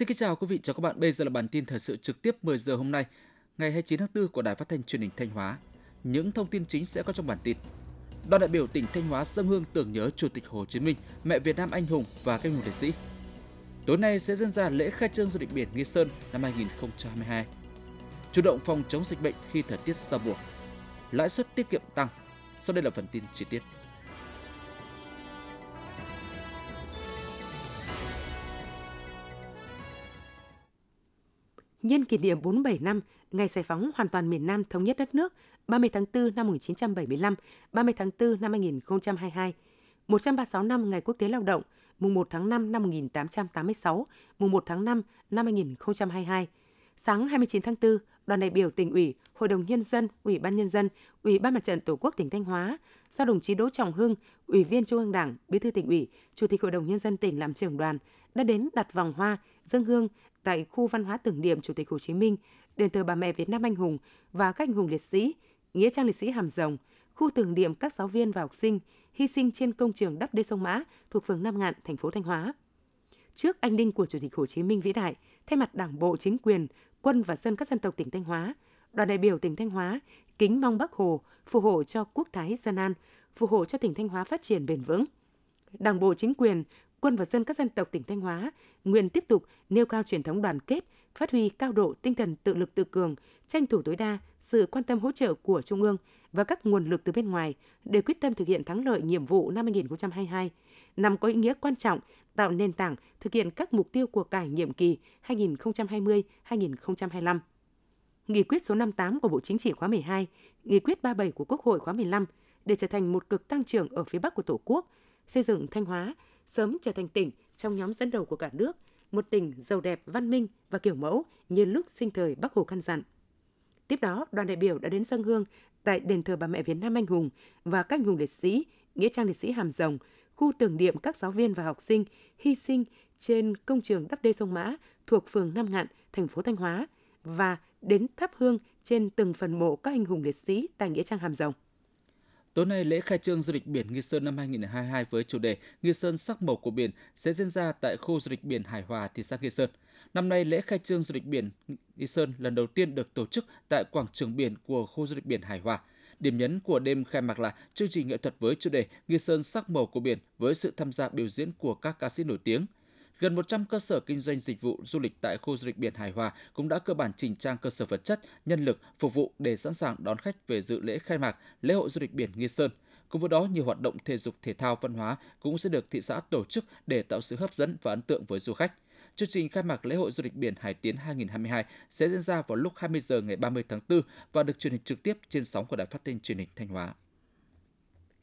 Xin kính chào quý vị và các bạn. Bây giờ là bản tin thời sự trực tiếp 10 giờ hôm nay, ngày 29 tháng 4 của Đài Phát thanh Truyền hình Thanh Hóa. Những thông tin chính sẽ có trong bản tin. Đoàn đại biểu tỉnh Thanh Hóa dâng hương tưởng nhớ Chủ tịch Hồ Chí Minh, mẹ Việt Nam anh hùng và các hùng liệt sĩ. Tối nay sẽ diễn ra lễ khai trương du lịch biển Nghi Sơn năm 2022. Chủ động phòng chống dịch bệnh khi thời tiết giao mùa. Lãi suất tiết kiệm tăng. Sau đây là phần tin chi tiết. Nhân kỷ niệm 47 năm ngày giải phóng hoàn toàn miền Nam thống nhất đất nước 30 tháng 4 năm 1975, 30 tháng 4 năm 2022, 136 năm Ngày Quốc tế Lao động, mùng 1 tháng 5 năm 1886, mùng 1 tháng 5 năm 2022. Sáng 29 tháng 4, đoàn đại biểu tỉnh ủy, Hội đồng Nhân dân, Ủy ban Nhân dân, Ủy ban Mặt trận Tổ quốc tỉnh Thanh Hóa, do đồng chí Đỗ Trọng Hưng, Ủy viên Trung ương Đảng, Bí thư tỉnh ủy, Chủ tịch Hội đồng Nhân dân tỉnh làm trưởng đoàn, đã đến đặt vòng hoa, dân hương tại khu văn hóa tưởng niệm Chủ tịch Hồ Chí Minh, đền thờ bà mẹ Việt Nam anh hùng và các anh hùng liệt sĩ, nghĩa trang liệt sĩ Hàm Rồng, khu tưởng niệm các giáo viên và học sinh hy sinh trên công trường đắp đê sông Mã thuộc phường Nam Ngạn, thành phố Thanh Hóa. Trước anh linh của Chủ tịch Hồ Chí Minh vĩ đại, thay mặt Đảng bộ, chính quyền, quân và dân các dân tộc tỉnh Thanh Hóa, đoàn đại biểu tỉnh Thanh Hóa kính mong Bắc Hồ phù hộ cho quốc thái dân an, phù hộ cho tỉnh Thanh Hóa phát triển bền vững. Đảng bộ, chính quyền, quân và dân các dân tộc tỉnh Thanh Hóa nguyện tiếp tục nêu cao truyền thống đoàn kết, phát huy cao độ tinh thần tự lực tự cường, tranh thủ tối đa sự quan tâm hỗ trợ của Trung ương và các nguồn lực từ bên ngoài để quyết tâm thực hiện thắng lợi nhiệm vụ năm 2022, năm có ý nghĩa quan trọng tạo nền tảng thực hiện các mục tiêu của cải nhiệm kỳ 2020-2025. Nghị quyết số 58 của Bộ Chính trị khóa 12, Nghị quyết 37 của Quốc hội khóa 15 để trở thành một cực tăng trưởng ở phía Bắc của Tổ quốc, xây dựng Thanh Hóa sớm trở thành tỉnh trong nhóm dẫn đầu của cả nước, một tỉnh giàu đẹp, văn minh và kiểu mẫu như lúc sinh thời Bắc Hồ căn dặn. Tiếp đó, đoàn đại biểu đã đến dân hương tại đền thờ bà mẹ Việt Nam anh hùng và các anh hùng liệt sĩ, nghĩa trang liệt sĩ Hàm Rồng, khu tưởng niệm các giáo viên và học sinh hy sinh trên công trường đắp đê sông Mã thuộc phường Nam Ngạn, thành phố Thanh Hóa và đến thắp hương trên từng phần mộ các anh hùng liệt sĩ tại nghĩa trang Hàm Rồng. Tối nay, lễ khai trương du lịch biển Nghi Sơn năm 2022 với chủ đề Nghi Sơn sắc màu của biển sẽ diễn ra tại khu du lịch biển Hải Hòa, thị xã Nghi Sơn. Năm nay, lễ khai trương du lịch biển Nghi Sơn lần đầu tiên được tổ chức tại quảng trường biển của khu du lịch biển Hải Hòa. Điểm nhấn của đêm khai mạc là chương trình nghệ thuật với chủ đề Nghi Sơn sắc màu của biển với sự tham gia biểu diễn của các ca sĩ nổi tiếng. Gần 100 cơ sở kinh doanh dịch vụ du lịch tại khu du lịch biển Hải Hòa cũng đã cơ bản chỉnh trang cơ sở vật chất, nhân lực phục vụ để sẵn sàng đón khách về dự lễ khai mạc lễ hội du lịch biển Nghi Sơn. Cùng với đó, nhiều hoạt động thể dục thể thao văn hóa cũng sẽ được thị xã tổ chức để tạo sự hấp dẫn và ấn tượng với du khách. Chương trình khai mạc lễ hội du lịch biển Hải Tiến 2022 sẽ diễn ra vào lúc 20 giờ ngày 30 tháng 4 và được truyền hình trực tiếp trên sóng của Đài Phát thanh Truyền hình Thanh Hóa.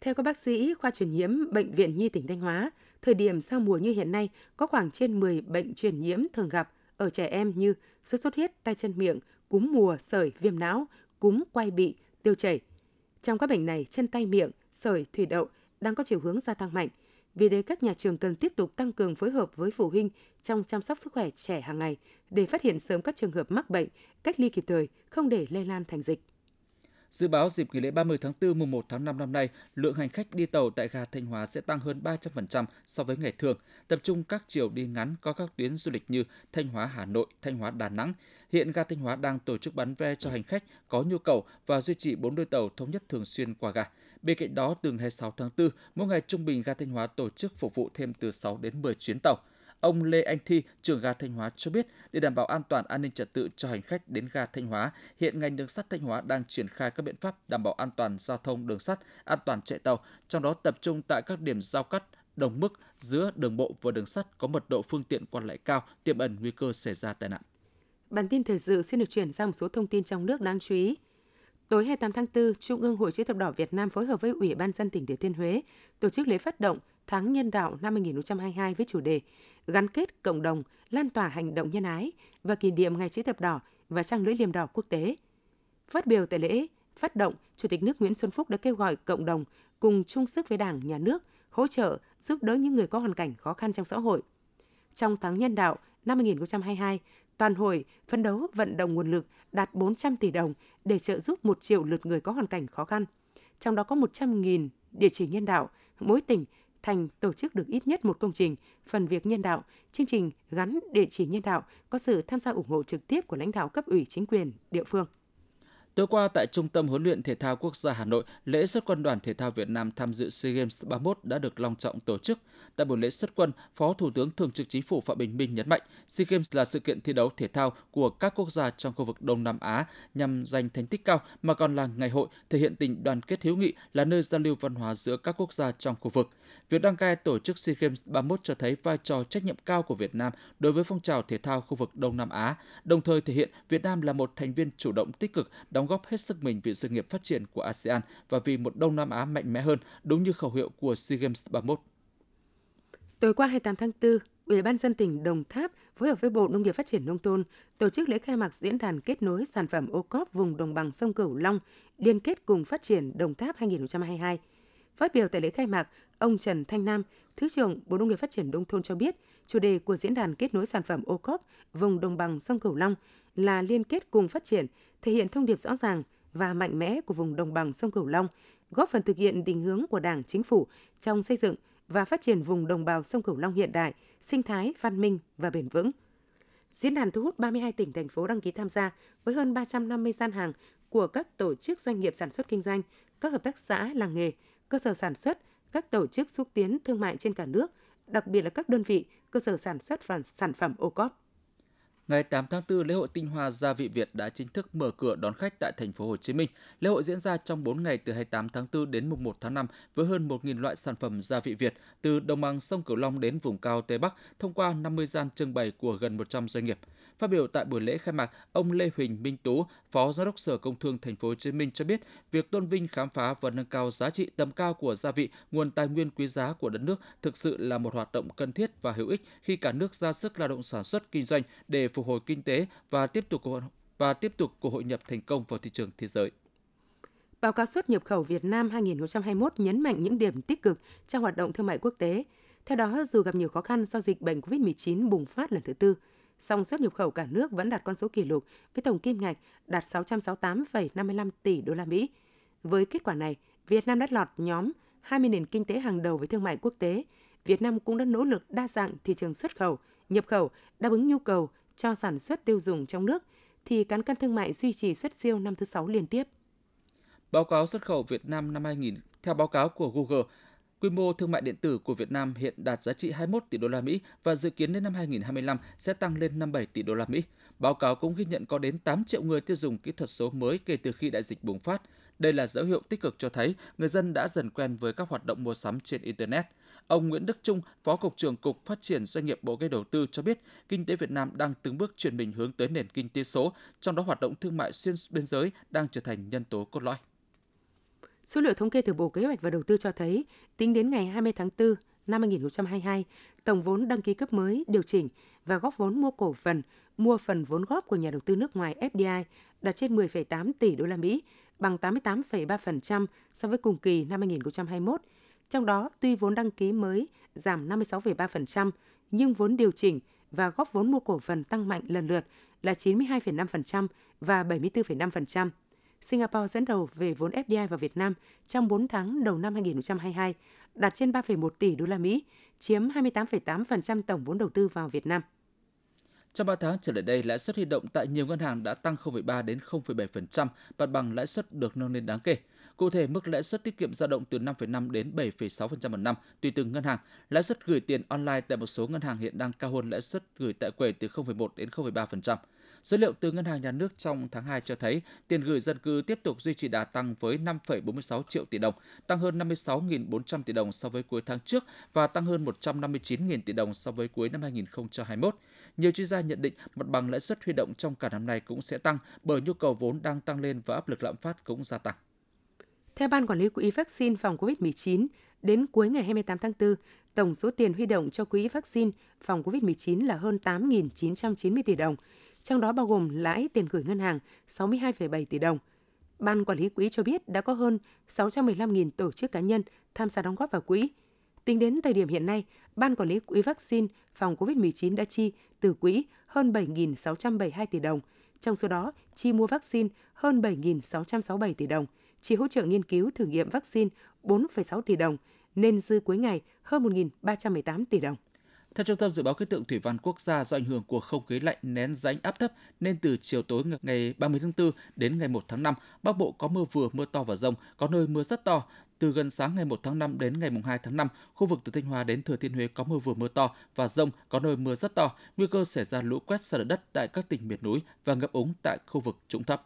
Theo các bác sĩ khoa truyền nhiễm bệnh viện Nhi tỉnh Thanh Hóa, thời điểm sau mùa như hiện nay có khoảng trên 10 bệnh truyền nhiễm thường gặp ở trẻ em như sốt xuất huyết, tay chân miệng, cúm mùa, sởi, viêm não, cúm quay bị, tiêu chảy. Trong các bệnh này, chân tay miệng, sởi, thủy đậu đang có chiều hướng gia tăng mạnh. Vì thế, các nhà trường cần tiếp tục tăng cường phối hợp với phụ huynh trong chăm sóc sức khỏe trẻ hàng ngày để phát hiện sớm các trường hợp mắc bệnh, cách ly kịp thời, không để lây lan thành dịch. Dự báo dịp nghỉ lễ 30 tháng 4 mùng 1 tháng 5 năm nay, lượng hành khách đi tàu tại ga Thanh Hóa sẽ tăng hơn 300% so với ngày thường, tập trung các chiều đi ngắn có các tuyến du lịch như Thanh Hóa Hà Nội, Thanh Hóa Đà Nẵng. Hiện ga Thanh Hóa đang tổ chức bán vé cho hành khách có nhu cầu và duy trì 4 đôi tàu thống nhất thường xuyên qua ga. Bên cạnh đó, từ ngày 6 tháng 4, mỗi ngày trung bình ga Thanh Hóa tổ chức phục vụ thêm từ 6 đến 10 chuyến tàu. Ông Lê Anh Thi, trưởng ga Thanh Hóa cho biết, để đảm bảo an toàn an ninh trật tự cho hành khách đến ga Thanh Hóa, hiện ngành đường sắt Thanh Hóa đang triển khai các biện pháp đảm bảo an toàn giao thông đường sắt, an toàn chạy tàu, trong đó tập trung tại các điểm giao cắt đồng mức giữa đường bộ và đường sắt có mật độ phương tiện qua lại cao, tiềm ẩn nguy cơ xảy ra tai nạn. Bản tin thời sự xin được chuyển sang một số thông tin trong nước đáng chú ý. Tối 28 tháng 4, Trung ương Hội chữ thập đỏ Việt Nam phối hợp với Ủy ban dân tỉnh Thừa Thiên Huế tổ chức lễ phát động Tháng Nhân đạo năm 2022 với chủ đề Gắn kết cộng đồng, lan tỏa hành động nhân ái và kỷ niệm Ngày chữ thập đỏ và trăng lưỡi liềm đỏ quốc tế. Phát biểu tại lễ phát động, Chủ tịch nước Nguyễn Xuân Phúc đã kêu gọi cộng đồng cùng chung sức với Đảng, Nhà nước, hỗ trợ, giúp đỡ những người có hoàn cảnh khó khăn trong xã hội. Trong tháng nhân đạo năm 2022, toàn hội phấn đấu vận động nguồn lực đạt 400 tỷ đồng để trợ giúp 1 triệu lượt người có hoàn cảnh khó khăn. Trong đó có 100.000 địa chỉ nhân đạo, mỗi tỉnh thành tổ chức được ít nhất một công trình, phần việc nhân đạo, chương trình gắn địa chỉ nhân đạo có sự tham gia ủng hộ trực tiếp của lãnh đạo cấp ủy chính quyền địa phương. Tối qua tại Trung tâm huấn luyện thể thao quốc gia Hà Nội, lễ xuất quân đoàn thể thao Việt Nam tham dự SEA Games 31 đã được long trọng tổ chức. Tại buổi lễ xuất quân, Phó Thủ tướng Thường trực Chính phủ Phạm Bình Minh nhấn mạnh, SEA Games là sự kiện thi đấu thể thao của các quốc gia trong khu vực Đông Nam Á nhằm giành thành tích cao mà còn là ngày hội thể hiện tình đoàn kết hiếu nghị, là nơi giao lưu văn hóa giữa các quốc gia trong khu vực. Việc đăng cai tổ chức SEA Games 31 cho thấy vai trò trách nhiệm cao của Việt Nam đối với phong trào thể thao khu vực Đông Nam Á, đồng thời thể hiện Việt Nam là một thành viên chủ động tích cực đóng góp hết sức mình vì sự nghiệp phát triển của ASEAN và vì một Đông Nam Á mạnh mẽ hơn, đúng như khẩu hiệu của SEA Games 31. Tối qua 28 tháng 4, Ủy ban dân tỉnh Đồng Tháp phối hợp với Bộ Nông nghiệp Phát triển Nông thôn tổ chức lễ khai mạc diễn đàn kết nối sản phẩm ô cóp vùng đồng bằng sông Cửu Long liên kết cùng phát triển Đồng Tháp 2022. Phát biểu tại lễ khai mạc, ông Trần Thanh Nam, Thứ trưởng Bộ Nông nghiệp Phát triển Nông thôn cho biết, chủ đề của diễn đàn kết nối sản phẩm ô cốp vùng đồng bằng sông Cửu Long là liên kết cùng phát triển, thể hiện thông điệp rõ ràng và mạnh mẽ của vùng đồng bằng sông Cửu Long, góp phần thực hiện định hướng của Đảng, Chính phủ trong xây dựng và phát triển vùng đồng bào sông Cửu Long hiện đại, sinh thái, văn minh và bền vững. Diễn đàn thu hút 32 tỉnh, thành phố đăng ký tham gia với hơn 350 gian hàng của các tổ chức doanh nghiệp sản xuất kinh doanh, các hợp tác xã, làng nghề, cơ sở sản xuất, các tổ chức xúc tiến thương mại trên cả nước, đặc biệt là các đơn vị, cơ sở sản xuất và sản phẩm ô cóp. Ngày 8 tháng 4, lễ hội tinh hoa gia vị Việt đã chính thức mở cửa đón khách tại thành phố Hồ Chí Minh. Lễ hội diễn ra trong 4 ngày từ 28 tháng 4 đến mùng 1 tháng 5 với hơn 1.000 loại sản phẩm gia vị Việt từ đồng bằng sông Cửu Long đến vùng cao Tây Bắc thông qua 50 gian trưng bày của gần 100 doanh nghiệp. Phát biểu tại buổi lễ khai mạc, ông Lê Huỳnh Minh Tú, Phó Giám đốc Sở Công Thương Thành phố Hồ Chí Minh cho biết, việc tôn vinh khám phá và nâng cao giá trị tầm cao của gia vị, nguồn tài nguyên quý giá của đất nước thực sự là một hoạt động cần thiết và hữu ích khi cả nước ra sức lao động sản xuất kinh doanh để phục hồi kinh tế và tiếp tục và tiếp tục cuộc hội nhập thành công vào thị trường thế giới. Báo cáo xuất nhập khẩu Việt Nam 2021 nhấn mạnh những điểm tích cực trong hoạt động thương mại quốc tế. Theo đó, dù gặp nhiều khó khăn do dịch bệnh COVID-19 bùng phát lần thứ tư, song xuất nhập khẩu cả nước vẫn đạt con số kỷ lục với tổng kim ngạch đạt 668,55 tỷ đô la Mỹ. Với kết quả này, Việt Nam đã lọt nhóm 20 nền kinh tế hàng đầu với thương mại quốc tế. Việt Nam cũng đã nỗ lực đa dạng thị trường xuất khẩu, nhập khẩu, đáp ứng nhu cầu cho sản xuất tiêu dùng trong nước, thì cán cân thương mại duy trì xuất siêu năm thứ 6 liên tiếp. Báo cáo xuất khẩu Việt Nam năm 2000 theo báo cáo của Google, Quy mô thương mại điện tử của Việt Nam hiện đạt giá trị 21 tỷ đô la Mỹ và dự kiến đến năm 2025 sẽ tăng lên 57 tỷ đô la Mỹ. Báo cáo cũng ghi nhận có đến 8 triệu người tiêu dùng kỹ thuật số mới kể từ khi đại dịch bùng phát. Đây là dấu hiệu tích cực cho thấy người dân đã dần quen với các hoạt động mua sắm trên internet. Ông Nguyễn Đức Trung, Phó cục trưởng Cục Phát triển doanh nghiệp Bộ Kế đầu tư cho biết, kinh tế Việt Nam đang từng bước chuyển mình hướng tới nền kinh tế số, trong đó hoạt động thương mại xuyên biên giới đang trở thành nhân tố cốt lõi. Số liệu thống kê từ Bộ Kế hoạch và Đầu tư cho thấy, tính đến ngày 20 tháng 4 năm 2022, tổng vốn đăng ký cấp mới điều chỉnh và góp vốn mua cổ phần, mua phần vốn góp của nhà đầu tư nước ngoài FDI đạt trên 10,8 tỷ đô la Mỹ, bằng 88,3% so với cùng kỳ năm 2021. Trong đó, tuy vốn đăng ký mới giảm 56,3%, nhưng vốn điều chỉnh và góp vốn mua cổ phần tăng mạnh lần lượt là 92,5% và 74,5%. Singapore dẫn đầu về vốn FDI vào Việt Nam trong 4 tháng đầu năm 2022, đạt trên 3,1 tỷ đô la Mỹ, chiếm 28,8% tổng vốn đầu tư vào Việt Nam. Trong 3 tháng trở lại đây, lãi suất huy động tại nhiều ngân hàng đã tăng 0,3 đến 0,7%, mặt bằng lãi suất được nâng lên đáng kể. Cụ thể, mức lãi suất tiết kiệm dao động từ 5,5 đến 7,6% một năm tùy từng ngân hàng. Lãi suất gửi tiền online tại một số ngân hàng hiện đang cao hơn lãi suất gửi tại quầy từ 0,1 đến 0,3%. Số liệu từ Ngân hàng Nhà nước trong tháng 2 cho thấy tiền gửi dân cư tiếp tục duy trì đà tăng với 5,46 triệu tỷ đồng, tăng hơn 56.400 tỷ đồng so với cuối tháng trước và tăng hơn 159.000 tỷ đồng so với cuối năm 2021. Nhiều chuyên gia nhận định mặt bằng lãi suất huy động trong cả năm nay cũng sẽ tăng bởi nhu cầu vốn đang tăng lên và áp lực lạm phát cũng gia tăng. Theo Ban Quản lý Quỹ vaccine phòng COVID-19, đến cuối ngày 28 tháng 4, tổng số tiền huy động cho quỹ vaccine phòng COVID-19 là hơn 8.990 tỷ đồng, trong đó bao gồm lãi tiền gửi ngân hàng 62,7 tỷ đồng. Ban quản lý quỹ cho biết đã có hơn 615.000 tổ chức cá nhân tham gia đóng góp vào quỹ. Tính đến thời điểm hiện nay, Ban quản lý quỹ vaccine phòng COVID-19 đã chi từ quỹ hơn 7.672 tỷ đồng, trong số đó chi mua vaccine hơn 7.667 tỷ đồng, chỉ hỗ trợ nghiên cứu thử nghiệm vaccine 4,6 tỷ đồng, nên dư cuối ngày hơn 1.318 tỷ đồng. Theo Trung tâm Dự báo Khí tượng Thủy văn Quốc gia, do ảnh hưởng của không khí lạnh nén rãnh áp thấp nên từ chiều tối ngày 30 tháng 4 đến ngày 1 tháng 5, Bắc Bộ có mưa vừa, mưa to và rông, có nơi mưa rất to. Từ gần sáng ngày 1 tháng 5 đến ngày 2 tháng 5, khu vực từ Thanh Hóa đến Thừa Thiên Huế có mưa vừa mưa to và rông, có nơi mưa rất to, nguy cơ xảy ra lũ quét sạt lở đất tại các tỉnh miền núi và ngập úng tại khu vực trũng thấp.